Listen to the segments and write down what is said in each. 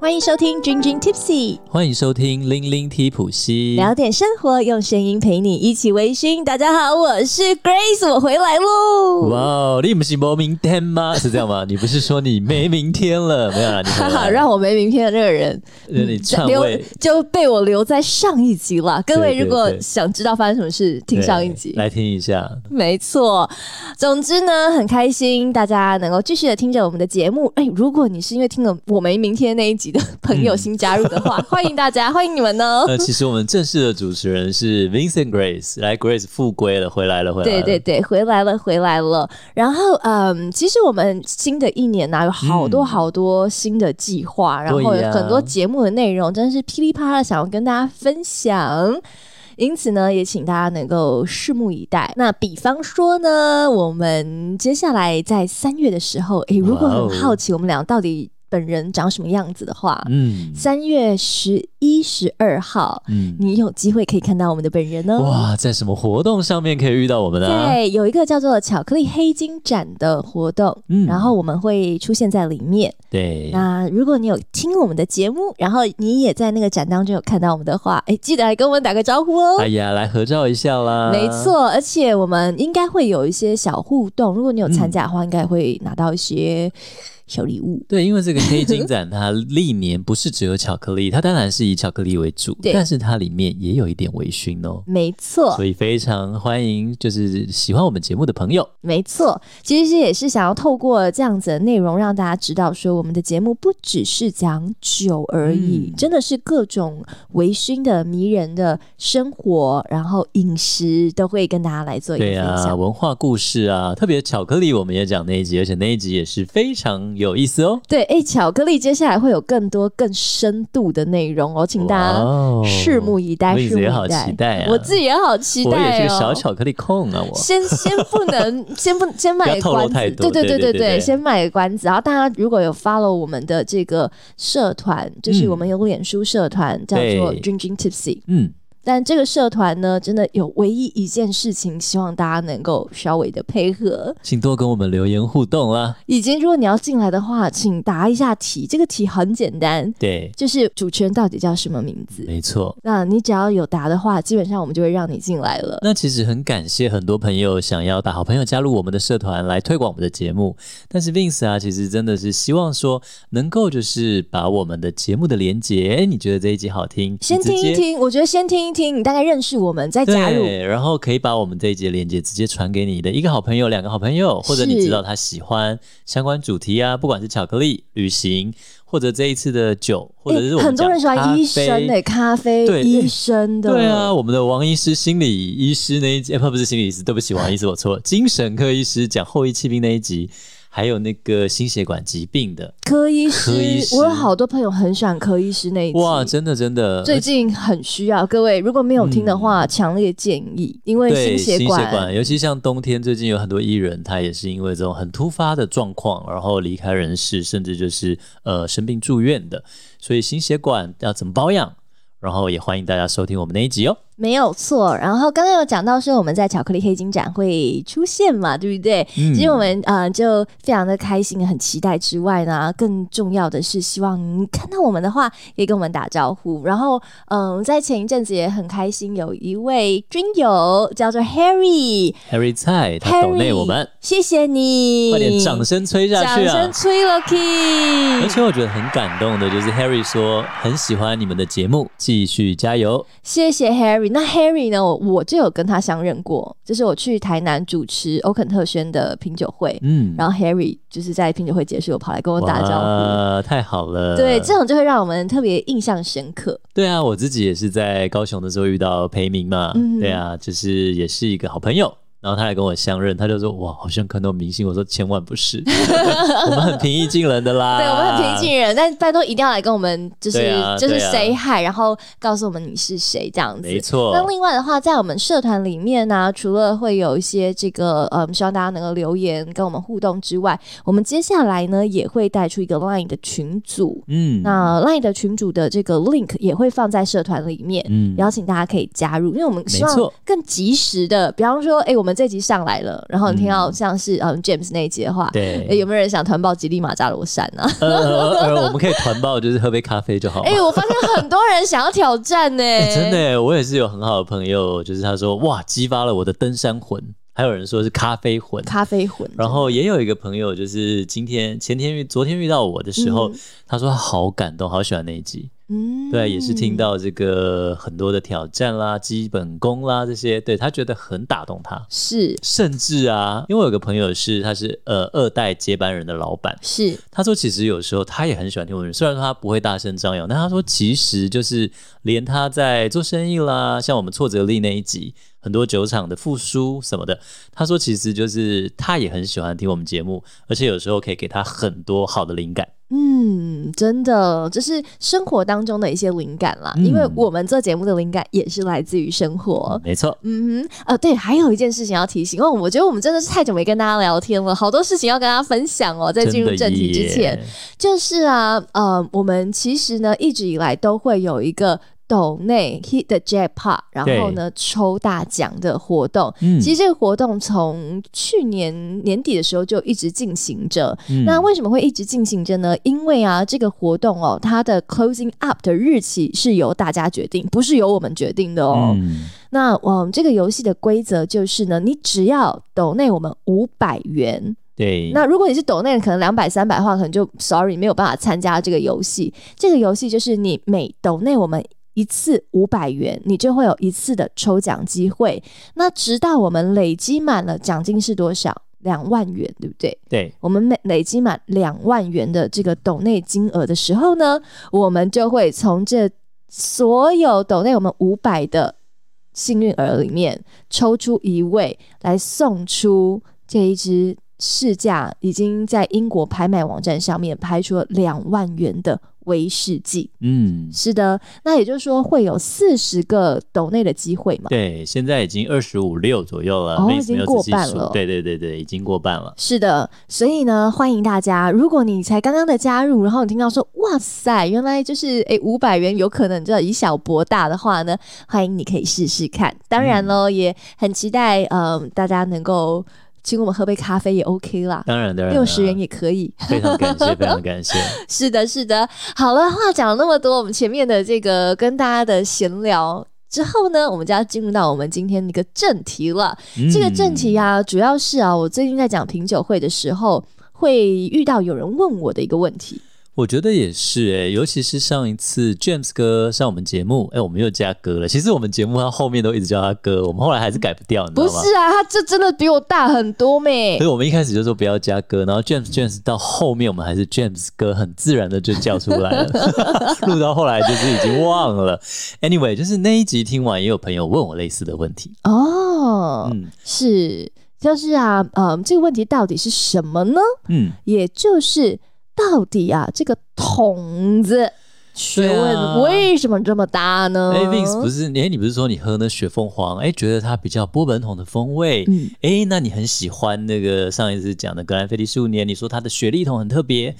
欢迎收听《君君 Tipsy》，欢迎收听《零零 T 普西》，聊点生活，用声音陪你一起微醺。大家好，我是 Grace，我回来喽。哇哦，你不是没明天吗？是这样吗？你不是说你没明天了？没有啦，你哈哈，让我没明天的那个人，你篡位就被我留在上一集了。各位如果想知道发生什么事，听上一集来听一下。没错，总之呢，很开心大家能够继续的听着我们的节目。哎，如果你是因为听了我没明天那一集。的朋友新加入的话，欢迎大家，欢迎你们呢。呃，其实我们正式的主持人是 Vincent Grace，来 Grace 复归了，回来了，回来了，对对对，回来了，回来了。然后，嗯，其实我们新的一年呢，有好多好多新的计划，然后有很多节目的内容，真是噼里啪啦想要跟大家分享。因此呢，也请大家能够拭目以待。那比方说呢，我们接下来在三月的时候，诶，如果很好奇我们俩到底。本人长什么样子的话，嗯，三月十一、十二号，嗯，你有机会可以看到我们的本人哦。哇，在什么活动上面可以遇到我们呢？对，有一个叫做巧克力黑金展的活动，嗯，然后我们会出现在里面。对，那如果你有听我们的节目，然后你也在那个展当中有看到我们的话，哎，记得来跟我们打个招呼哦。哎呀，来合照一下啦。没错，而且我们应该会有一些小互动，如果你有参加的话，应该会拿到一些。小礼物，对，因为这个黑金展它历年不是只有巧克力，它当然是以巧克力为主，但是它里面也有一点微醺哦，没错，所以非常欢迎就是喜欢我们节目的朋友，没错，其实也是想要透过这样子的内容让大家知道说我们的节目不只是讲酒而已，真的是各种微醺的迷人的生活，然后饮食都会跟大家来做一个分享，文化故事啊，特别巧克力我们也讲那一集，而且那一集也是非常。有意思哦，对，哎，巧克力接下来会有更多更深度的内容哦，请大家拭目以待，拭目以待，期待啊！我自己也好期待哦，我也是个小巧克力控啊，我。先先不能，先不先卖个关子，对对对对对，先卖个关子。然后大家如果有 follow 我们的这个社团，就是我们有脸书社团叫做 Drinking Tipsy，嗯。但这个社团呢，真的有唯一一件事情，希望大家能够稍微的配合，请多跟我们留言互动啦。以及如果你要进来的话，请答一下题，这个题很简单，对，就是主持人到底叫什么名字？没错，那你只要有答的话，基本上我们就会让你进来了。那其实很感谢很多朋友想要把好朋友加入我们的社团来推广我们的节目，但是 Vince 啊，其实真的是希望说能够就是把我们的节目的连接，哎，你觉得这一集好听，先听一听，我觉得先听。听，你大概认识我们再加入，然后可以把我们这一节链接直接传给你的一个好朋友、两个好朋友，或者你知道他喜欢相关主题啊，不管是巧克力、旅行，或者这一次的酒，或者是我们很多人喜欢医生的咖啡，对医生的，对啊，我们的王医师、心理医师那一集，不不是心理医师，对不起，王医师，我错了，精神科医师讲后遗气病那一集。还有那个心血管疾病的科医师，我有好多朋友很喜欢科医师那一集。哇，真的真的，最近很需要各位，如果没有听的话，强烈建议，因为心血管，尤其像冬天，最近有很多艺人，他也是因为这种很突发的状况，然后离开人世，甚至就是呃生病住院的，所以心血管要怎么保养？然后也欢迎大家收听我们那一集哦。没有错，然后刚刚有讲到说我们在巧克力黑金展会出现嘛，对不对？嗯其实我们呃就非常的开心，很期待之外呢，更重要的是希望你看到我们的话，可以跟我们打招呼。然后嗯，在前一阵子也很开心，有一位军友叫做 Harry，Harry 蔡，他懂内我们，谢谢你，快点掌声吹下去啊！掌声吹了 Key。而且我觉得很感动的就是 Harry 说很喜欢你们的节目，继续加油，谢谢 Harry。那 Harry 呢？我我就有跟他相认过，就是我去台南主持欧肯特轩的品酒会，嗯，然后 Harry 就是在品酒会结束，跑来跟我打招呼，太好了。对，这种就会让我们特别印象深刻。对啊，我自己也是在高雄的时候遇到裴明嘛，对啊，就是也是一个好朋友。然后他来跟我相认，他就说：“哇，好像看到明星。”我说：“千万不是，我们很平易近人的啦。”对，我们很平易近人，但拜托一定要来跟我们，就是就是 say hi，然后告诉我们你是谁这样子。没错。那另外的话，在我们社团里面呢，除了会有一些这个呃，希望大家能够留言跟我们互动之外，我们接下来呢也会带出一个 line 的群组。嗯。那 line 的群组的这个 link 也会放在社团里面，嗯，邀请大家可以加入，因为我们希望更及时的，比方说，哎，我们。们这集上来了，然后你听到像是嗯 James 那一集的话，对，有没有人想团报吉利马扎罗山啊？呃，我们可以团报，就是喝杯咖啡就好。哎，我发现很多人想要挑战呢，真的，我也是有很好的朋友，就是他说哇，激发了我的登山魂。还有人说是咖啡魂，咖啡魂。然后也有一个朋友，就是今天前天遇昨天遇到我的时候，他说他好感动，好喜欢那一集。嗯，对，也是听到这个很多的挑战啦、基本功啦这些，对他觉得很打动他。是，甚至啊，因为我有个朋友是他是呃二代接班人的老板，是他说其实有时候他也很喜欢听我们，虽然说他不会大声张扬，但他说其实就是连他在做生意啦，像我们挫折力那一集。很多酒厂的复苏什么的，他说其实就是他也很喜欢听我们节目，而且有时候可以给他很多好的灵感。嗯，真的，这是生活当中的一些灵感啦。因为我们做节目的灵感也是来自于生活。没错。嗯哼，呃，对，还有一件事情要提醒，因为我觉得我们真的是太久没跟大家聊天了，好多事情要跟大家分享哦。在进入正题之前，就是啊，呃，我们其实呢一直以来都会有一个。斗内 hit the jackpot，然后呢抽大奖的活动，其实这个活动从去年年底的时候就一直进行着。那为什么会一直进行着呢？因为啊，这个活动哦，它的 closing up 的日期是由大家决定，不是由我们决定的哦。那嗯，这个游戏的规则就是呢，你只要斗内我们五百元，对。那如果你是斗内可能两百三百的话，可能就 sorry 没有办法参加这个游戏。这个游戏就是你每斗内我们。一次五百元，你就会有一次的抽奖机会。那直到我们累积满了奖金是多少？两万元，对不对？对。我们每累积满两万元的这个斗内金额的时候呢，我们就会从这所有斗内我们五百的幸运儿里面抽出一位来送出这一支市价已经在英国拍卖网站上面拍出了两万元的。威士忌，嗯，是的，那也就是说会有四十个斗内的机会嘛？对，现在已经二十五六左右了，哦，已经过半了。对对对对，已经过半了。是的，所以呢，欢迎大家，如果你才刚刚的加入，然后你听到说，哇塞，原来就是诶五百元有可能就要以小博大的话呢，欢迎你可以试试看。当然喽，也很期待，嗯，大家能够。请我们喝杯咖啡也 OK 啦，当然当然，六十元也可以。非常感谢，非常感谢。是的，是的。好了，话讲了那么多，我们前面的这个跟大家的闲聊之后呢，我们就要进入到我们今天的一个正题了。这个正题呀，主要是啊，我最近在讲品酒会的时候，会遇到有人问我的一个问题。我觉得也是哎，尤其是上一次 James 哥上我们节目，哎，我们又加哥了。其实我们节目他后面都一直叫他哥，我们后来还是改不掉，你知道吗？不是啊，他这真的比我大很多咩。所以我们一开始就说不要加哥，然后 James James 到后面我们还是 James 哥，很自然的就叫出来了。录到后来就是已经忘了。Anyway，就是那一集听完，也有朋友问我类似的问题哦。嗯，是，就是啊，嗯，这个问题到底是什么呢？嗯，也就是。到底啊，这个桶子学问为什么这么大呢？哎，Vince 不是，哎，你不是说你喝那雪凤凰，哎，觉得它比较波本桶的风味，嗯，哎，那你很喜欢那个上一次讲的格兰菲迪十五年，你说它的雪莉桶很特别，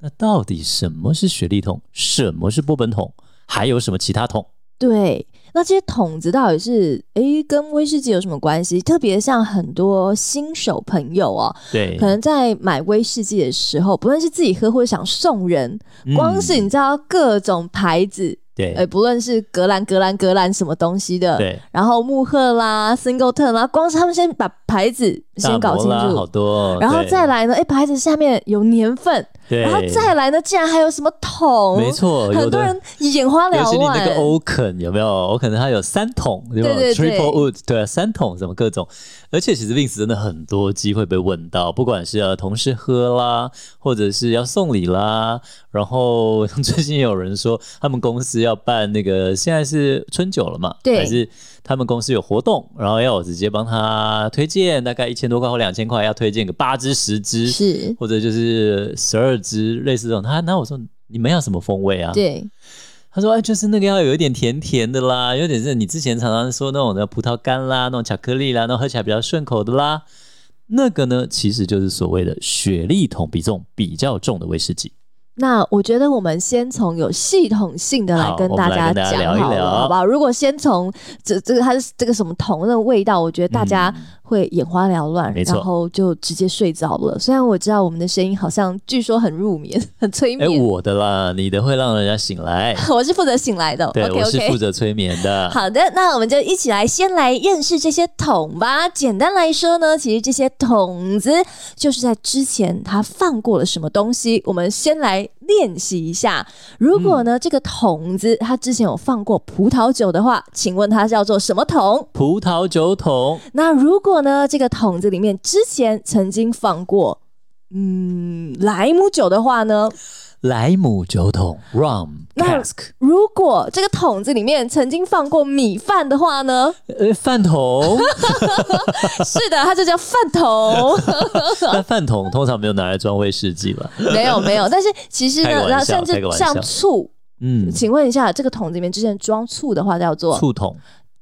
那到底什么是雪莉桶？什么是波本桶？还有什么其他桶？对。那这些桶子到底是诶跟威士忌有什么关系？特别像很多新手朋友哦，对，可能在买威士忌的时候，不论是自己喝或者想送人，光是你知道各种牌子。对，哎，不论是格兰、格兰、格兰什么东西的，对，然后穆赫啦、Singleton 啦，光是他们先把牌子先搞清楚，好多，然后再来呢，哎，牌子下面有年份，然后再来呢，竟然还有什么桶，没错，很多人眼花缭乱。尤其你那个 Oaken 有没有？我可能它有三桶，对吧？Triple Wood，对啊，三桶什么各种。而且其实 Vince 真的很多机会被问到，不管是要同事喝啦，或者是要送礼啦。然后 最近有人说他们公司要办那个，现在是春酒了嘛？对，还是他们公司有活动，然后要我直接帮他推荐，大概一千多块或两千块，要推荐个八支、十支，是或者就是十二支，类似这种。他那我说你们要什么风味啊？对。他说：“哎，就是那个要有一点甜甜的啦，有点是你之前常常说那种的葡萄干啦，那种巧克力啦，那种喝起来比较顺口的啦。那个呢，其实就是所谓的雪莉桶比重比较重的威士忌。那我觉得我们先从有系统性的来跟大家讲好了，好不好？如果先从这这个它是这个什么铜的味道，我觉得大家。会眼花缭乱，然后就直接睡着了。虽然我知道我们的声音好像据说很入眠、很催眠。哎，我的啦，你的会让人家醒来。我是负责醒来的，对，我是负责催眠的。好的，那我们就一起来先来认识这些桶吧。简单来说呢，其实这些桶子就是在之前他放过了什么东西。我们先来练习一下。如果呢这个桶子它之前有放过葡萄酒的话，请问它叫做什么桶？葡萄酒桶。那如果呢？这个桶子里面之前曾经放过，嗯，莱姆酒的话呢？莱姆酒桶 （rum cask）。如果这个桶子里面曾经放过米饭的话呢？呃，饭桶。是的，它就叫饭桶。那饭桶通常没有拿来装威士忌吧？没有，没有。但是其实呢，然后甚至像醋，嗯，请问一下，这个桶子里面之前装醋的话叫做醋桶。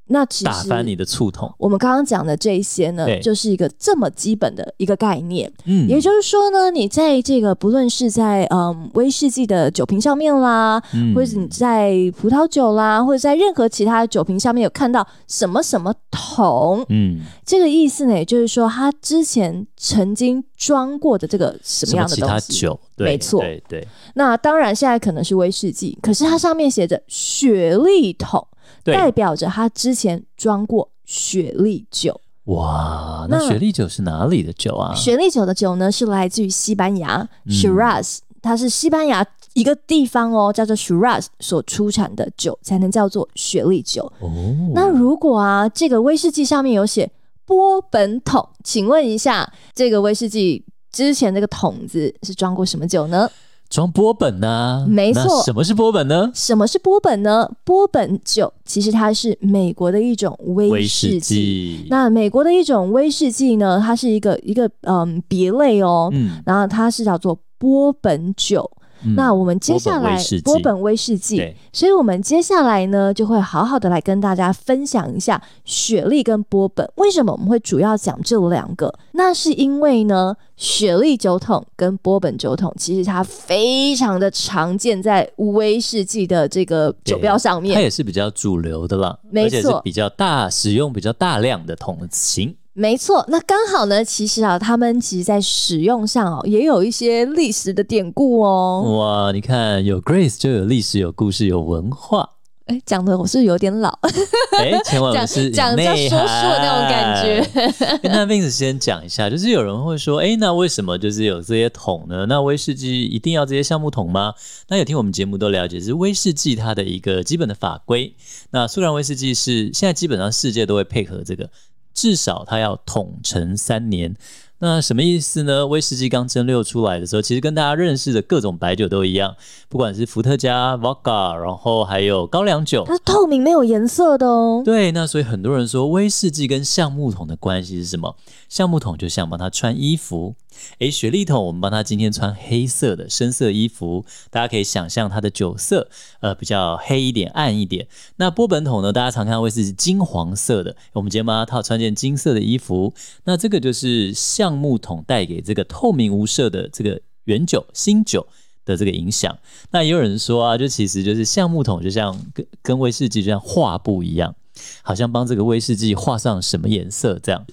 那其实打翻你的醋桶。我们刚刚讲的这些呢，就是一个这么基本的一个概念。嗯，也就是说呢，你在这个不论是在嗯威士忌的酒瓶上面啦，或者你在葡萄酒啦，或者在任何其他的酒瓶上面有看到什么什么桶，嗯，这个意思呢，也就是说它之前曾经装过的这个什么样的东西？酒，没错，对对。那当然现在可能是威士忌，可是它上面写着雪莉桶。代表着他之前装过雪莉酒。哇，那雪莉酒是哪里的酒啊？雪莉酒的酒呢，是来自于西班牙 Shiraz，它是西班牙一个地方哦，叫做 Shiraz 所出产的酒，才能叫做雪莉酒。哦，那如果啊，这个威士忌上面有写波本桶，请问一下，这个威士忌之前这个桶子是装过什么酒呢？装波本呢？没错。什么是波本呢？什么是波本呢？波本酒其实它是美国的一种威士忌。那美国的一种威士忌呢，它是一个一个嗯别类哦。嗯。然后它是叫做波本酒。那我们接下来波本威士忌，所以我们接下来呢就会好好的来跟大家分享一下雪莉跟波本。为什么我们会主要讲这两个？那是因为呢，雪莉酒桶跟波本酒桶其实它非常的常见在威士忌的这个酒标上面，它也是比较主流的了，没错，比较大使用比较大量的桶型。没错，那刚好呢，其实啊，他们其实在使用上哦，也有一些历史的典故哦。哇，你看有 Grace 就有历史、有故事、有文化。哎，讲的我是有点老。哎，千万不是讲讲说书的那种感觉。那 Vince 先讲一下，就是有人会说，哎，那为什么就是有这些桶呢？那威士忌一定要这些橡木桶吗？那有听我们节目都了解，是威士忌它的一个基本的法规。那苏格兰威士忌是现在基本上世界都会配合这个。至少它要统陈三年，那什么意思呢？威士忌刚蒸馏出来的时候，其实跟大家认识的各种白酒都一样，不管是伏特加、Vodka，然后还有高粱酒，它是透明没有颜色的哦。对，那所以很多人说威士忌跟橡木桶的关系是什么？橡木桶就像帮他穿衣服。诶，雪莉桶，我们帮他今天穿黑色的深色衣服，大家可以想象它的酒色，呃，比较黑一点、暗一点。那波本桶呢，大家常看会是金黄色的，我们今天帮他套穿件金色的衣服。那这个就是橡木桶带给这个透明无色的这个原酒、新酒的这个影响。那也有人说啊，就其实就是橡木桶就像跟跟威士忌就像画布一样，好像帮这个威士忌画上什么颜色这样。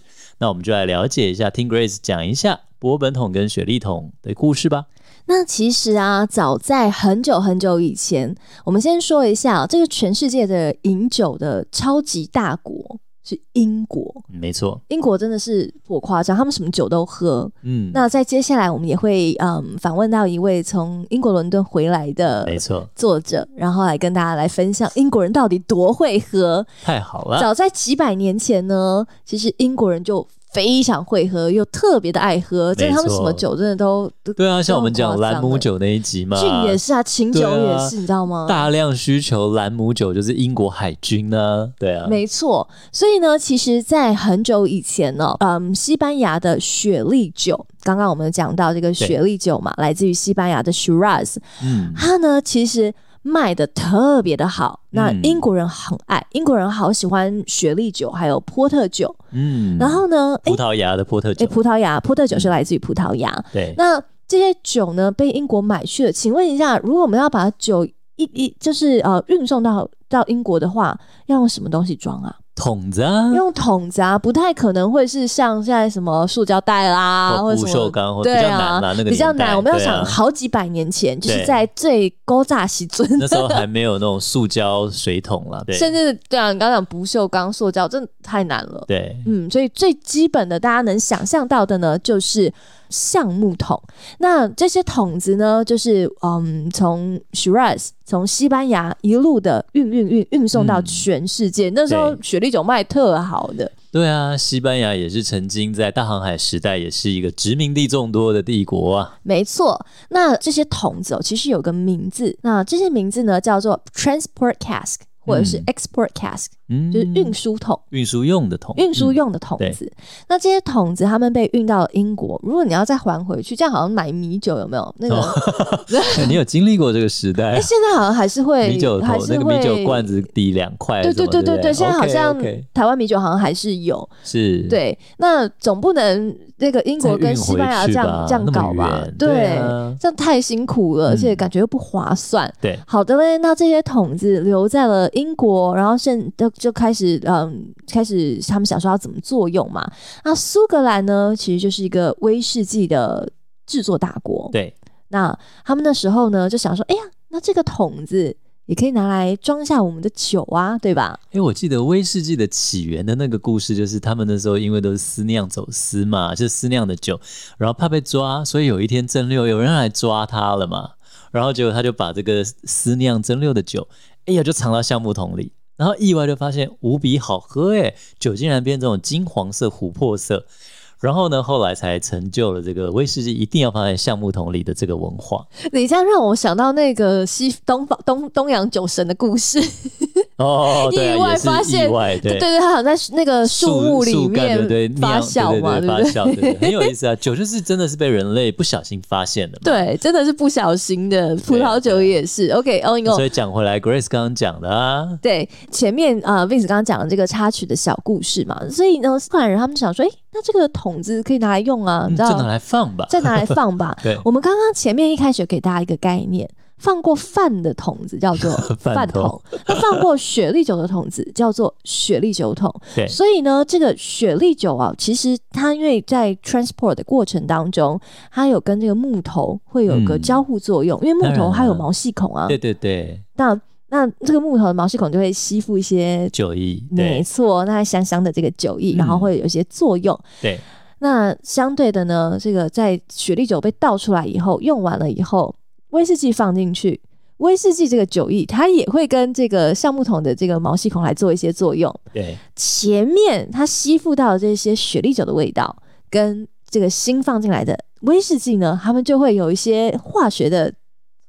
那我们就来了解一下，听 Grace 讲一下。波本桶跟雪莉桶的故事吧。那其实啊，早在很久很久以前，我们先说一下，这个全世界的饮酒的超级大国是英国。没错，英国真的是不夸张，他们什么酒都喝。嗯，那在接下来，我们也会嗯访问到一位从英国伦敦回来的没错作者，然后来跟大家来分享英国人到底多会喝。太好了，早在几百年前呢，其实英国人就。非常会喝，又特别的爱喝，真的他们什么酒真的都对啊，像我们讲兰姆酒那一集嘛，俊也是啊，琴酒也是，你知道吗？大量需求兰姆酒就是英国海军呢，对啊，没错。所以呢，其实，在很久以前呢，嗯，西班牙的雪莉酒，刚刚我们讲到这个雪莉酒嘛，来自于西班牙的 Shiraz，嗯，它呢其实。卖的特别的好，那英国人很爱，英国人好喜欢雪莉酒，还有波特酒。嗯，然后呢，葡萄牙的波特酒，哎，葡萄牙波特酒是来自于葡萄牙。对，那。这些酒呢被英国买去了。请问一下，如果我们要把酒一一就是呃运送到到英国的话，要用什么东西装啊？桶子啊，用桶子啊，不太可能会是像现在什么塑胶袋啦，或者不锈钢，对啊，那个比较难。我们要想好几百年前，就是在最高炸西尊那时候还没有那种塑胶水桶了，对，甚至对啊，你刚刚讲不锈钢、塑胶，真的太难了。对，嗯，所以最基本的大家能想象到的呢，就是橡木桶。那这些桶子呢，就是嗯，从 Shiraz 从西班牙一路的运运运运送到全世界。那时候雪莉酒卖特好的。对啊，西班牙也是曾经在大航海时代，也是一个殖民地众多的帝国啊。没错，那这些桶子哦，其实有个名字，那这些名字呢叫做 transport cask。或者是 export cask，就是运输桶，运输用的桶，运输用的桶子。那这些桶子他们被运到英国，如果你要再还回去，这样好像买米酒有没有？那个，你有经历过这个时代？现在好像还是会 米酒桶，那个米酒罐子抵两块。对对对对对，现在好像台湾米酒好像还是有。是，对，那总不能那个英国跟西班牙这样这样搞吧？对，这样太辛苦了，而且感觉又不划算。对，好的嘞，那这些桶子留在了。英国，然后现就就开始，嗯，开始他们想说要怎么作用嘛。那苏格兰呢，其实就是一个威士忌的制作大国。对，那他们那时候呢就想说，哎呀，那这个桶子也可以拿来装下我们的酒啊，对吧？哎，我记得威士忌的起源的那个故事，就是他们那时候因为都是私酿走私嘛，就私酿的酒，然后怕被抓，所以有一天蒸馏有人来抓他了嘛，然后结果他就把这个私酿蒸馏的酒。哎呀，就藏到橡木桶里，然后意外就发现无比好喝，哎，酒竟然变这种金黄色、琥珀色。然后呢，后来才成就了这个威士忌一定要放在橡木桶里的这个文化。你这样让我想到那个西东方东东洋酒神的故事。哦，意外发现，对对对，他好像在那个树木里面发酵嘛，对不对？很有意思啊，酒就是真的是被人类不小心发现的嘛。对，真的是不小心的。葡萄酒也是。OK，Oh no！所以讲回来，Grace 刚刚讲的啊，对，前面啊，Vince 刚刚讲的这个插曲的小故事嘛，所以呢，苏格兰人他们想说，哎，那这个桶子可以拿来用啊，你知道？再拿来放吧，再拿来放吧。对，我们刚刚前面一开始给大家一个概念。放过饭的桶子叫做 饭桶，那放过雪莉酒的桶子叫做雪莉酒桶。对，所以呢，这个雪莉酒啊，其实它因为在 transport 的过程当中，它有跟这个木头会有个交互作用，因为木头它有毛细孔啊。对对对。那那这个木头的毛细孔就会吸附一些酒液，没错，那香香的这个酒液，然后会有一些作用。对。那相对的呢，这个在雪莉酒被倒出来以后，用完了以后。威士忌放进去，威士忌这个酒液，它也会跟这个橡木桶的这个毛细孔来做一些作用。对，前面它吸附到这些雪莉酒的味道，跟这个新放进来的威士忌呢，它们就会有一些化学的。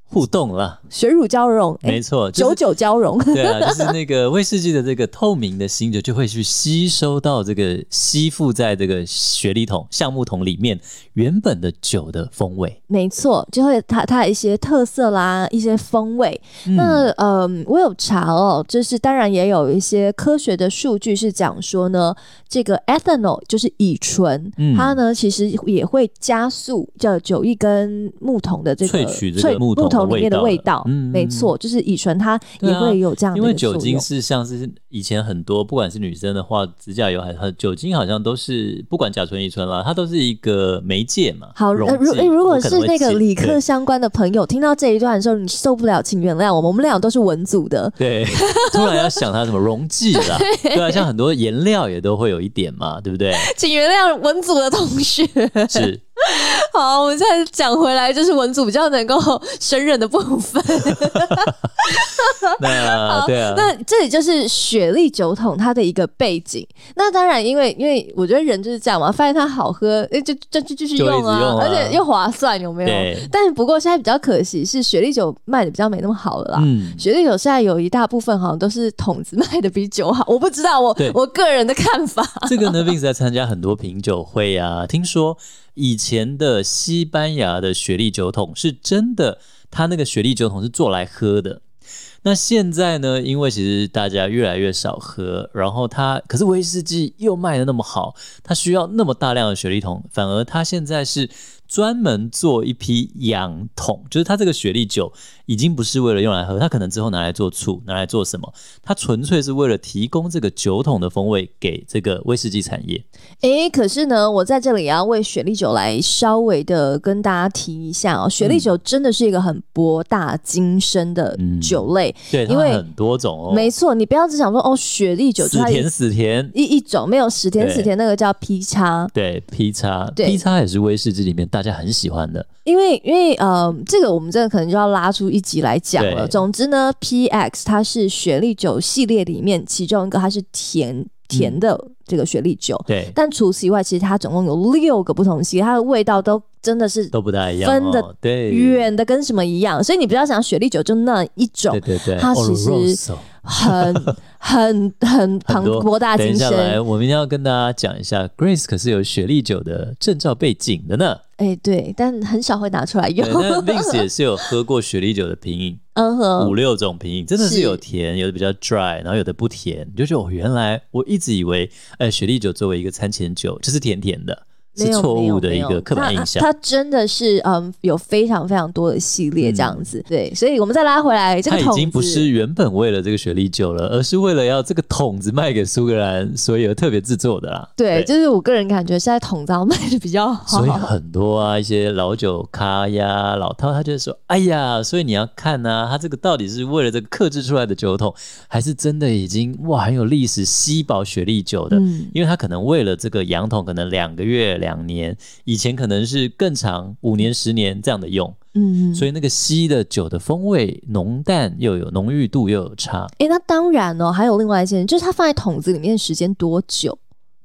互动了，水乳交融，没错，九九交融。对啊，就是那个威士忌的这个透明的新酒，就会去吸收到这个吸附在这个雪梨桶、橡木桶里面原本的酒的风味。没错，就会它它一些特色啦，一些风味。那嗯，我有查哦，就是当然也有一些科学的数据是讲说呢，这个 ethanol 就是乙醇，它呢其实也会加速叫酒液跟木桶的这个萃取这个木桶。里面的味道，嗯，没错，就是乙醇，它也会有这样的。因为酒精是像是以前很多，不管是女生的话，指甲油还是酒精，好像都是不管甲醇、乙醇啦，它都是一个媒介嘛。好，如如果是那个理科相关的朋友，听到这一段的时候，你受不了，请原谅我们，我们俩都是文组的。对，突然要想它什么溶剂啦，对啊，像很多颜料也都会有一点嘛，对不对？请原谅文组的同学。是。好，我们再讲回来，就是文组比较能够胜任的部分。那对啊，那这里就是雪莉酒桶它的一个背景。那当然，因为因为我觉得人就是这样嘛，发现它好喝，哎，就就就继续用啊，而且又划算，有没有？但是不过现在比较可惜是雪莉酒卖的比较没那么好了啦。嗯，雪莉酒现在有一大部分好像都是桶子卖的比酒好，我不知道我我个人的看法。这个呢，Vince 在参加很多品酒会啊，听说。以前的西班牙的雪莉酒桶是真的，他那个雪莉酒桶是做来喝的。那现在呢？因为其实大家越来越少喝，然后它可是威士忌又卖的那么好，它需要那么大量的雪莉桶，反而它现在是专门做一批洋桶，就是它这个雪莉酒已经不是为了用来喝，它可能之后拿来做醋，拿来做什么？它纯粹是为了提供这个酒桶的风味给这个威士忌产业。诶，可是呢，我在这里也要为雪莉酒来稍微的跟大家提一下哦，雪莉酒真的是一个很博大精深的酒类，对，因为很多种哦。没错，你不要只想说哦，雪莉酒死甜死甜一一种，没有死甜死甜那个叫 P 叉，对 P 叉，P 叉也是威士忌里面大家很喜欢的。因为因为呃，这个我们真的可能就要拉出一集来讲了。总之呢，PX 它是雪莉酒系列里面其中一个，它是甜甜的这个雪莉酒。对，但除此以外，其实它总共有六个不同系列，它的味道都真的是都不太一样，分的对远的跟什么一样。所以你不要想雪莉酒就那一种，对对对，它其实。很很很庞博大精深。来，我们要跟大家讲一下，Grace 可是有雪莉酒的证照背景的呢。哎，对，但很少会拿出来用。那 Vince 也是有喝过雪莉酒的品饮，嗯哼，五六种品饮，真的是有甜，有的比较 dry，然后有的不甜。你就觉得，哦，原来我一直以为，哎，雪莉酒作为一个餐前酒，就是甜甜的。是错误的一个刻板印象。它真的是嗯，有非常非常多的系列这样子。对，所以我们再拉回来，这个桶已经不是原本为了这个雪莉酒了，而是为了要这个桶子卖给苏格兰，所以而特别制作的啦。对，就是我个人感觉，现在桶子卖的比较好。所以很多啊，一些老酒咖呀、老饕，他就说：“哎呀，所以你要看啊，他这个到底是为了这个克制出来的酒桶，还是真的已经哇很有历史稀宝雪莉酒的？因为他可能为了这个洋桶，可能两个月。”两年以前可能是更长，五年、十年这样的用，嗯，所以那个稀的酒的风味浓淡又有浓郁度又有差。哎，那当然哦，还有另外一件，就是它放在桶子里面时间多久？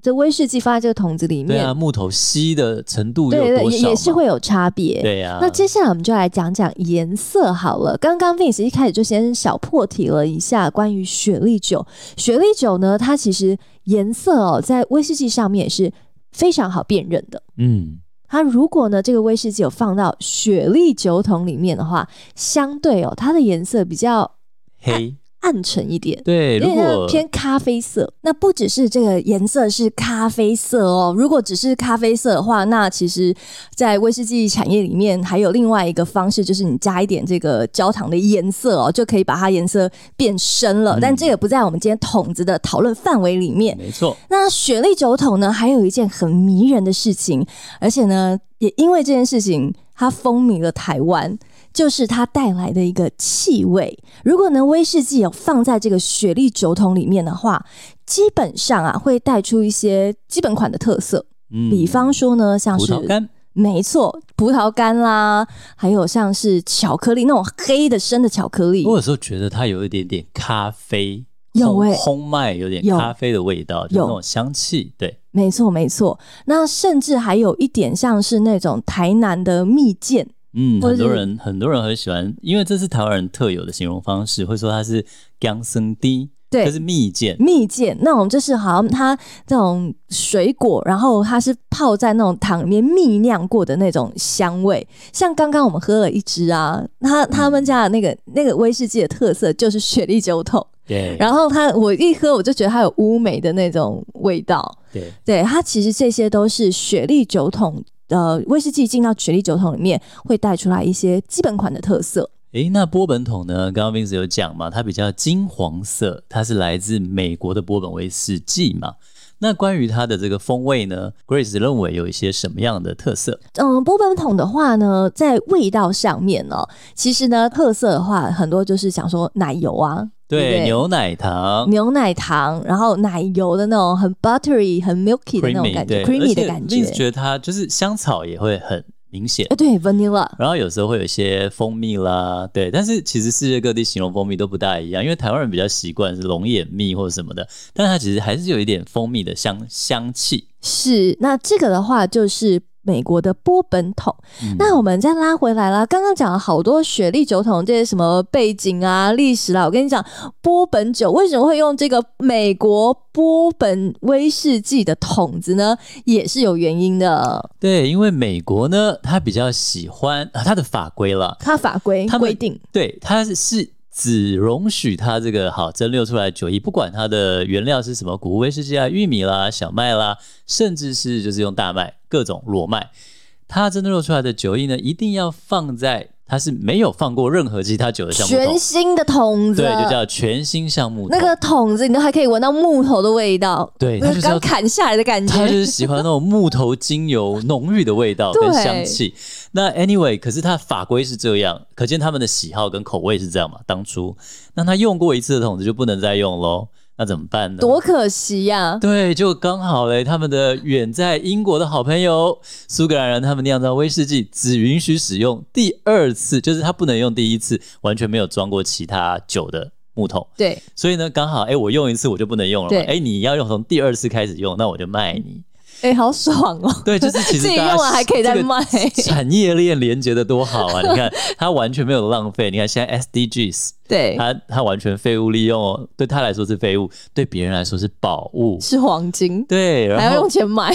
这威士忌放在这个桶子里面，对啊，木头稀的程度有多少？也是会有差别。对呀。那接下来我们就来讲讲颜色好了。刚刚 Vince 一开始就先小破题了一下关于雪莉酒。雪莉酒呢，它其实颜色哦，在威士忌上面也是。非常好辨认的，嗯，它如果呢，这个威士忌有放到雪莉酒桶里面的话，相对哦，它的颜色比较黑。暗沉一点，对，如果偏咖啡色，那不只是这个颜色是咖啡色哦。如果只是咖啡色的话，那其实，在威士忌产业里面还有另外一个方式，就是你加一点这个焦糖的颜色哦，就可以把它颜色变深了。但这个不在我们今天桶子的讨论范围里面。没错，那雪莉酒桶呢，还有一件很迷人的事情，而且呢，也因为这件事情，它风靡了台湾。就是它带来的一个气味。如果呢威士忌有放在这个雪莉酒桶里面的话，基本上啊会带出一些基本款的特色。嗯，比方说呢，像是葡萄干，没错，葡萄干啦，还有像是巧克力那种黑的深的巧克力。我有时候觉得它有一点点咖啡，有诶，烘麦有点咖啡的味道，有那种香气。对，没错没错。那甚至还有一点像是那种台南的蜜饯。嗯，很多人很多人很喜欢，因为这是台湾人特有的形容方式，会说它是姜生低，对，它是蜜饯，蜜饯那种就是好像它这种水果，然后它是泡在那种糖里面蜜酿过的那种香味。像刚刚我们喝了一支啊，他他们家的那个那个威士忌的特色就是雪莉酒桶，对，然后它我一喝我就觉得它有乌梅的那种味道，对，对，它其实这些都是雪莉酒桶。呃，威士忌进到雪莉酒桶里面，会带出来一些基本款的特色。诶，那波本桶呢？刚刚 Vince 有讲嘛，它比较金黄色，它是来自美国的波本威士忌嘛。那关于它的这个风味呢，Grace 认为有一些什么样的特色？嗯，波本桶的话呢，在味道上面呢，其实呢，特色的话很多就是想说奶油啊。对，牛奶糖，牛奶糖，然后奶油的那种很 buttery、很 milky 的那种感觉，creamy 的感觉。觉得它就是香草也会很明显。哎，对，vanilla。然后有时候会有一些蜂蜜啦，对。但是其实世界各地形容蜂蜜都不大一样，因为台湾人比较习惯是龙眼蜜或者什么的，但它其实还是有一点蜂蜜的香香气。是，那这个的话就是。美国的波本桶，那我们再拉回来啦。刚刚讲了好多雪莉酒桶这些什么背景啊、历史啦。我跟你讲，波本酒为什么会用这个美国波本威士忌的桶子呢？也是有原因的。对，因为美国呢，它比较喜欢它的法规了，它法规规定，对，它是。只容许它这个好蒸馏出来酒液，不管它的原料是什么，谷物威士忌啊、玉米啦、小麦啦，甚至是就是用大麦各种裸麦，它蒸馏出来的酒液呢，一定要放在。它是没有放过任何其他酒的橡木桶，全新的桶子，对，就叫全新橡木桶。那个桶子，你都还可以闻到木头的味道，对，它就是刚砍下来的感觉。他就是喜欢那种木头精油浓郁的味道跟香气。那 anyway，可是它法规是这样，可见他们的喜好跟口味是这样嘛？当初，那他用过一次的桶子就不能再用喽。那怎么办呢？多可惜呀！对，就刚好嘞。他们的远在英国的好朋友苏格兰人，他们酿造威士忌只允许使用第二次，就是他不能用第一次完全没有装过其他酒的木桶。对，所以呢，刚好哎，我用一次我就不能用了。对，哎，你要用从第二次开始用，那我就卖你。哎，好爽哦！对，就是其实 自己用完还可以再卖，产业链连接的多好啊！你看，它完全没有浪费。你看现在 SDGs，对它它完全废物利用哦，对它来说是废物，对别人来说是宝物，是黄金。对，还要用钱买。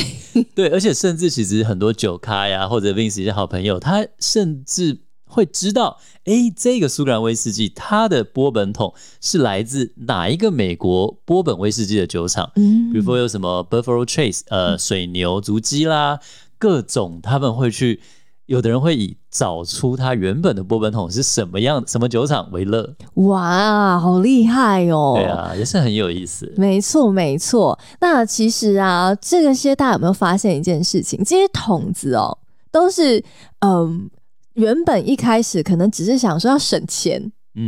对，而且甚至其实很多酒咖呀，或者 Vince 一些好朋友，他甚至。会知道，哎，这个苏格兰威士忌它的波本桶是来自哪一个美国波本威士忌的酒厂？嗯，比如说有什么 Buffalo Trace，呃，水牛足迹啦，各种他们会去，有的人会以找出它原本的波本桶是什么样、什么酒厂为乐。哇，好厉害哦！对啊，也是很有意思。没错，没错。那其实啊，这些大家有没有发现一件事情？这些桶子哦，都是嗯。原本一开始可能只是想说要省钱，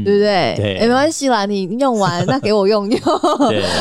对不对？对，没关系啦，你用完那给我用 用，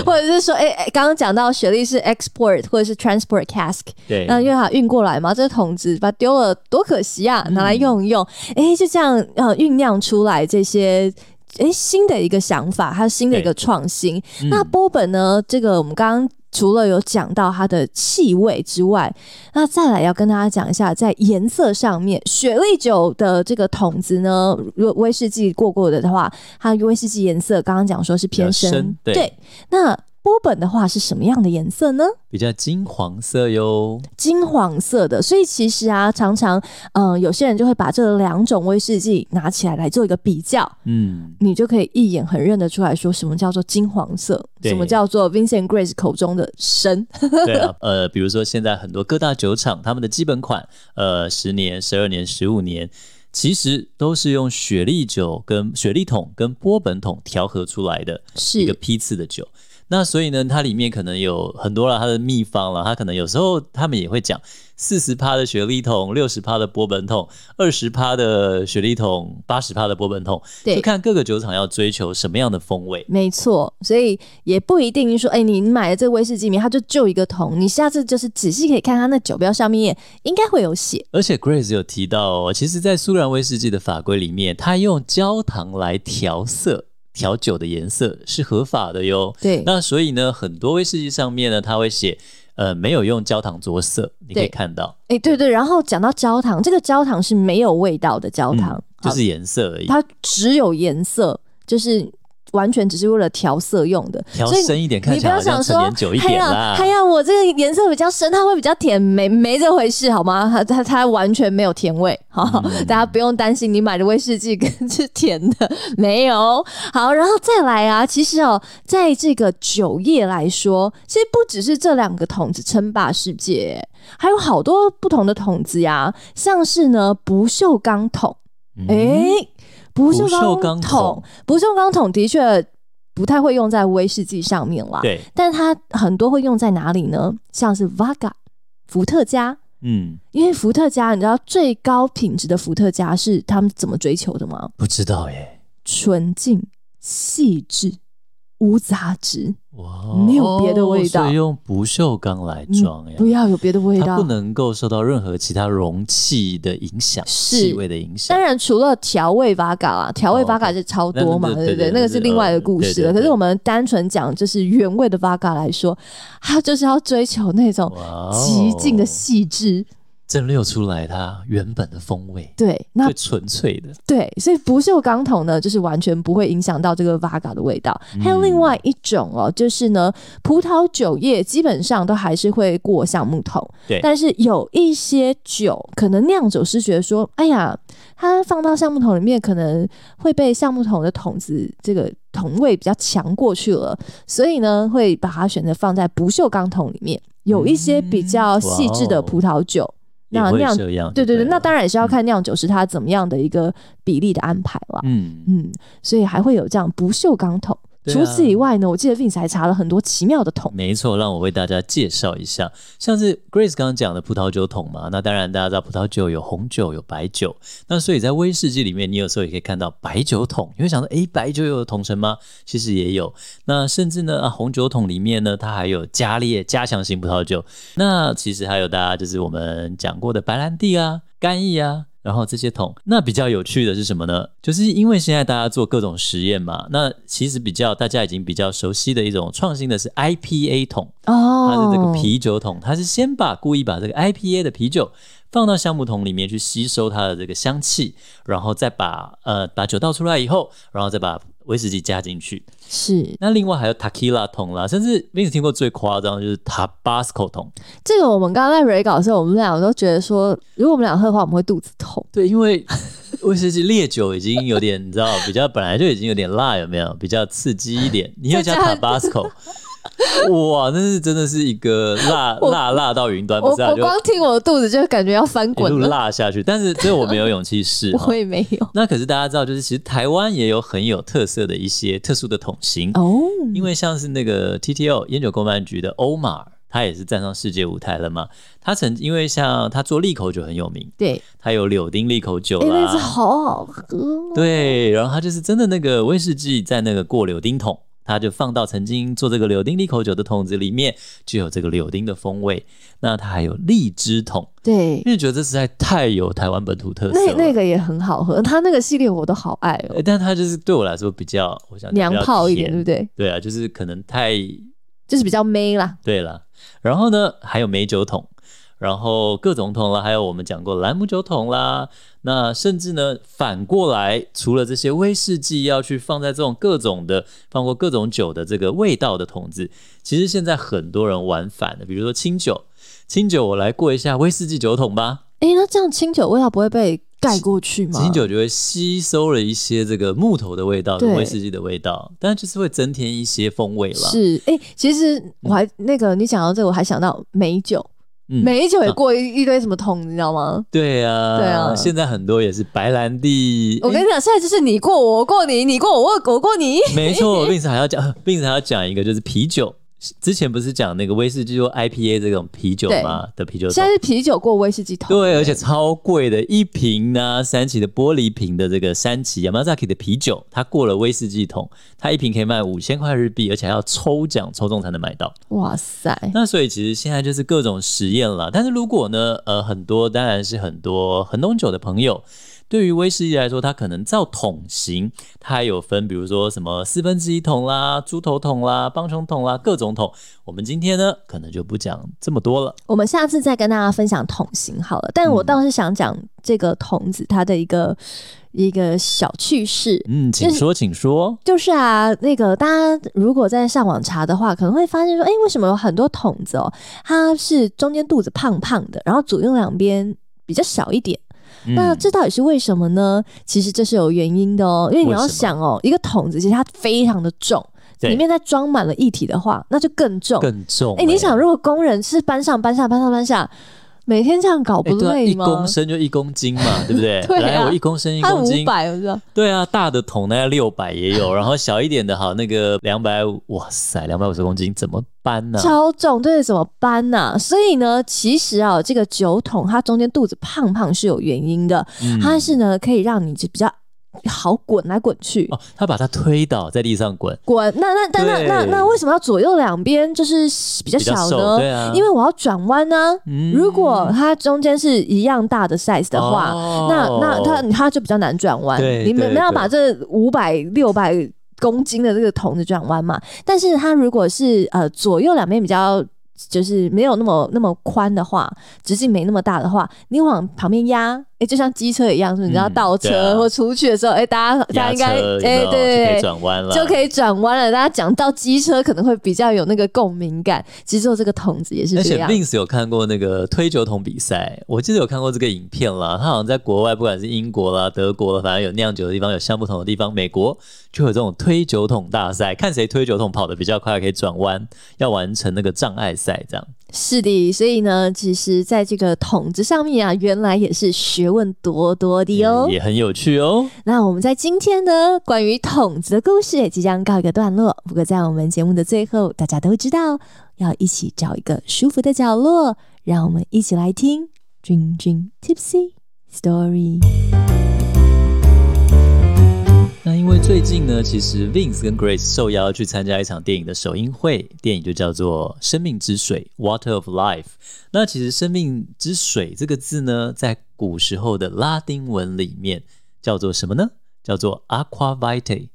或者是说，哎欸，刚刚讲到雪莉是 export 或者是 transport cask，对，那因为它运过来嘛，这个桶子把丢了多可惜啊，拿来用一用，哎，就这样呃酝酿出来这些哎新的一个想法，它新的一个创新。那波本呢？这个我们刚刚。除了有讲到它的气味之外，那再来要跟大家讲一下，在颜色上面，雪莉酒的这个桶子呢，如果威士忌过过的的话，它威士忌颜色刚刚讲说是偏深，对，那。波本的话是什么样的颜色呢？比较金黄色哟，金黄色的。所以其实啊，常常嗯，有些人就会把这两种威士忌拿起来来做一个比较，嗯，你就可以一眼很认得出来说什么叫做金黄色，什么叫做 Vincent Grace 口中的深。对啊，呃，比如说现在很多各大酒厂，他们的基本款，呃，十年、十二年、十五年，其实都是用雪莉酒跟雪莉桶跟波本桶调和出来的一个批次的酒。那所以呢，它里面可能有很多了它的秘方了，它可能有时候他们也会讲四十趴的雪莉桶，六十趴的波本桶，二十趴的雪莉桶，八十趴的波本桶，就看各个酒厂要追求什么样的风味。没错，所以也不一定说，哎，你买的这个威士忌里面它就就一个桶，你下次就是仔细可以看它那酒标上面应该会有写。而且 Grace 有提到哦，其实在苏格兰威士忌的法规里面，它用焦糖来调色。调酒的颜色是合法的哟。对，那所以呢，很多威士忌上面呢，它会写，呃，没有用焦糖着色，你可以看到。哎，对对。然后讲到焦糖，这个焦糖是没有味道的焦糖，就是颜色而已。它只有颜色，就是。完全只是为了调色用的，调深一点，看起来像陈年久一点啦。还要我这个颜色比较深，它会比较甜，没没这回事好吗？它它它完全没有甜味，好，大家不用担心你买的威士忌跟是甜的，没有。好，然后再来啊，其实哦，在这个酒业来说，其实不只是这两个桶子称霸世界，还有好多不同的桶子呀，像是呢不锈钢桶，哎。不锈钢桶，不锈钢桶的确不太会用在威士忌上面啦。对，但它很多会用在哪里呢？像是 Vaga 伏特加，嗯，因为伏特加，你知道最高品质的伏特加是他们怎么追求的吗？不知道耶，纯净细致。无杂质，哇，没有别的味道，所以用不锈钢来装呀，不要有别的味道，它不能够受到任何其他容器的影响，气味的影响。当然，除了调味 v 嘎啊，调味 v 嘎是超多嘛，对不对？那个是另外一个故事了。可是我们单纯讲就是原味的 v 嘎来说，它就是要追求那种极尽的细致。蒸馏出来它原本的风味，对，那纯粹的，对，所以不锈钢桶呢，就是完全不会影响到这个 Vaga 的味道。还有另外一种哦，就是呢，葡萄酒业基本上都还是会过橡木桶，对，但是有一些酒，可能酿酒师觉得说，哎呀，它放到橡木桶里面，可能会被橡木桶的桶子这个桶味比较强过去了，所以呢，会把它选择放在不锈钢桶里面。有一些比较细致的葡萄酒。那酿对对对，那当然也是要看酿酒师他怎么样的一个比例的安排了。嗯嗯，所以还会有这样不锈钢桶。除此以外呢，我记得 Vince 还查了很多奇妙的桶。没错，让我为大家介绍一下，像是 Grace 刚刚讲的葡萄酒桶嘛。那当然大家知道葡萄酒有红酒有白酒，那所以在威士忌里面，你有时候也可以看到白酒桶。你会想到，哎，白酒有桶称吗？其实也有。那甚至呢，啊，红酒桶里面呢，它还有加烈加强型葡萄酒。那其实还有大家就是我们讲过的白兰地啊、干邑啊。然后这些桶，那比较有趣的是什么呢？就是因为现在大家做各种实验嘛，那其实比较大家已经比较熟悉的一种创新的是 IPA 桶哦，它的这个啤酒桶，它是先把故意把这个 IPA 的啤酒放到橡木桶里面去吸收它的这个香气，然后再把呃把酒倒出来以后，然后再把。威士忌加进去是，那另外还有 Tequila 桶啦，甚至 Vince 听过最夸张的就是 Tabasco 桶。这个我们刚刚在 re 稿的时候，我们俩都觉得说，如果我们俩喝的话，我们会肚子痛。对，因为威士忌烈酒已经有点，你知道，比较本来就已经有点辣，有没有？比较刺激一点，你又加 Tabasco。哇，那是真的是一个辣辣辣到云端，不是？我光听我的肚子就感觉要翻滚了，辣下去。但是这我没有勇气试，我也没有。那可是大家知道，就是其实台湾也有很有特色的一些特殊的桶型哦。因为像是那个 TTO 烟酒公办局的欧马，他也是站上世界舞台了嘛。他曾因为像他做利口酒很有名，对，他有柳丁利口酒啦，好好喝。对，然后他就是真的那个威士忌在那个过柳丁桶。他就放到曾经做这个柳丁利口酒的桶子里面，就有这个柳丁的风味。那它还有荔枝桶，对，因为觉得这实在太有台湾本土特色。那那个也很好喝，它那个系列我都好爱哦。但它就是对我来说比较，我想娘炮一点，对不对？对啊，就是可能太，就是比较美啦。对了，然后呢，还有美酒桶。然后各种桶啦，还有我们讲过兰姆酒桶啦，那甚至呢反过来，除了这些威士忌要去放在这种各种的放过各种酒的这个味道的桶子，其实现在很多人玩反了，比如说清酒，清酒我来过一下威士忌酒桶吧。哎，那这样清酒味道不会被盖过去吗？清酒就会吸收了一些这个木头的味道，威士忌的味道，但是就是会增添一些风味了。是，哎，其实我还那个你讲到这个，我还想到美酒。美酒也过一一堆什么桶，你知道吗？对啊，对啊，现在很多也是白兰地。我跟你讲，现在就是你过我，我过你，你过我，我我过你。没错，并且还要讲，并且还要讲一个，就是啤酒。之前不是讲那个威士忌或 IPA 这种啤酒吗？的啤酒现在是啤酒过威士忌桶，对，而且超贵的，一瓶呢，三旗的玻璃瓶的这个三旗 Yamazaki 的啤酒，它过了威士忌桶，它一瓶可以卖五千块日币，而且还要抽奖抽中才能买到。哇塞！那所以其实现在就是各种实验了，但是如果呢，呃，很多当然是很多很懂酒的朋友。对于威士忌来说，它可能造桶型，它还有分，比如说什么四分之一桶啦、猪头桶啦、棒球桶啦，各种桶。我们今天呢，可能就不讲这么多了。我们下次再跟大家分享桶型好了。但我倒是想讲这个桶子它的一个一个小趣事。嗯，请说，请说。就是啊，那个大家如果在上网查的话，可能会发现说，哎，为什么有很多桶子哦？它是中间肚子胖胖的，然后左右两边比较小一点。那这到底是为什么呢？其实这是有原因的哦，因为你要想哦，一个桶子其实它非常的重，里面再装满了液体的话，那就更重，更重。哎，你想，如果工人是搬上搬下搬上搬下。每天这样搞不累吗？一公升就一公斤嘛，对不对？来，我一公升一公斤，五百，我知道。对啊，大的桶呢要六百也有，然后小一点的哈那个两百五，哇塞，两百五十公斤怎么搬呢？超重，对，怎么搬呢？所以呢，其实啊，这个酒桶它中间肚子胖胖是有原因的，它是呢可以让你比较。好滚来滚去哦，他把它推倒在地上滚滚，那那但那那那为什么要左右两边就是比较小呢？对啊，因为我要转弯呢。如果它中间是一样大的 size 的话，那那它它就比较难转弯。你们没有把这五百六百公斤的这个桶子转弯嘛？但是它如果是呃左右两边比较。就是没有那么那么宽的话，直径没那么大的话，你往旁边压，哎，就像机车一样，是你知道倒车或出去的时候，哎，大家大家应该哎对，转弯了，就可以转弯了。大家讲到机车可能会比较有那个共鸣感。其实做这个桶子也是这样。Vince 有看过那个推酒桶比赛，我记得有看过这个影片啦。他好像在国外，不管是英国啦、德国啦，反正有酿酒的地方，有相不同的地方，美国就有这种推酒桶大赛，看谁推酒桶跑得比较快，可以转弯，要完成那个障碍。赛这样是的，所以呢，其实在这个桶子上面啊，原来也是学问多多的哦，也很有趣哦。那我们在今天呢，关于桶子的故事也即将告一个段落。不过在我们节目的最后，大家都知道要一起找一个舒服的角落，让我们一起来听《Tipsy Story》。那因为最近呢，其实 Vince 跟 Grace 受邀去参加一场电影的首映会，电影就叫做《生命之水》（Water of Life）。那其实“生命之水”这个字呢，在古时候的拉丁文里面叫做什么呢？叫做 Aqua Vitae，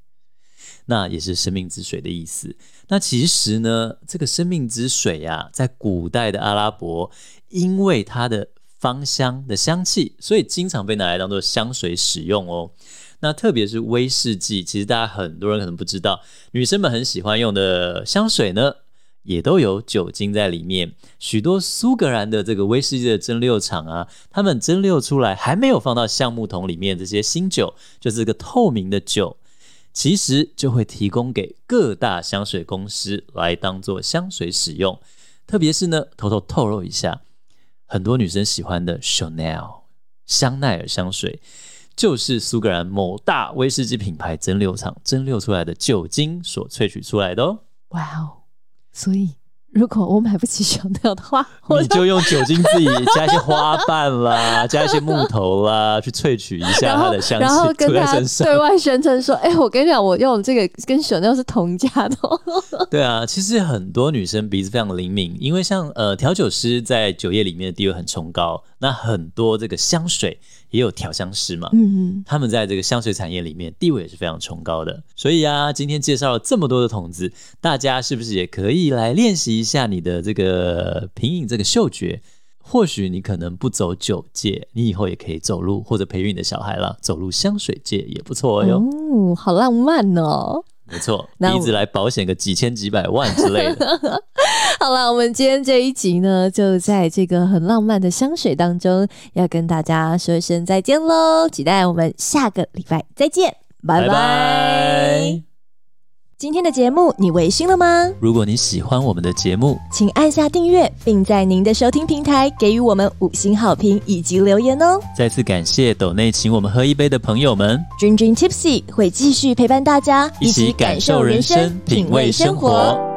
那也是生命之水的意思。那其实呢，这个生命之水呀，在古代的阿拉伯，因为它的芳香的香气，所以经常被拿来当做香水使用哦。那特别是威士忌，其实大家很多人可能不知道，女生们很喜欢用的香水呢，也都有酒精在里面。许多苏格兰的这个威士忌的蒸馏厂啊，他们蒸馏出来还没有放到橡木桶里面这些新酒，就是个透明的酒，其实就会提供给各大香水公司来当做香水使用。特别是呢，偷偷透露一下，很多女生喜欢的 Chanel 香奈儿香水。就是苏格兰某大威士忌品牌蒸馏厂蒸馏出来的酒精所萃取出来的哦。哇哦！所以如果我买不起香奈儿的话，你就用酒精自己加一些花瓣啦，加一些木头啦，去萃取一下它的香气，然后跟他对外宣称说：“哎，我跟你讲，我用这个跟香奈儿是同家的。”对啊，其实很多女生鼻子非常灵敏，因为像呃调酒师在酒业里面的地位很崇高，那很多这个香水。也有调香师嘛，嗯嗯，他们在这个香水产业里面地位也是非常崇高的。所以啊，今天介绍了这么多的桶子，大家是不是也可以来练习一下你的这个品饮这个嗅觉？或许你可能不走酒界，你以后也可以走路或者培育你的小孩了，走入香水界也不错哟。哦，好浪漫哦。没错，一直来保险个几千几百万之类的。好了，我们今天这一集呢，就在这个很浪漫的香水当中，要跟大家说一声再见喽！期待我们下个礼拜再见，拜拜。今天的节目你微醺了吗？如果你喜欢我们的节目，请按下订阅，并在您的收听平台给予我们五星好评以及留言哦。再次感谢斗内请我们喝一杯的朋友们，Dream Dream Tipsy 会继续陪伴大家，一起感受人生，品味生活。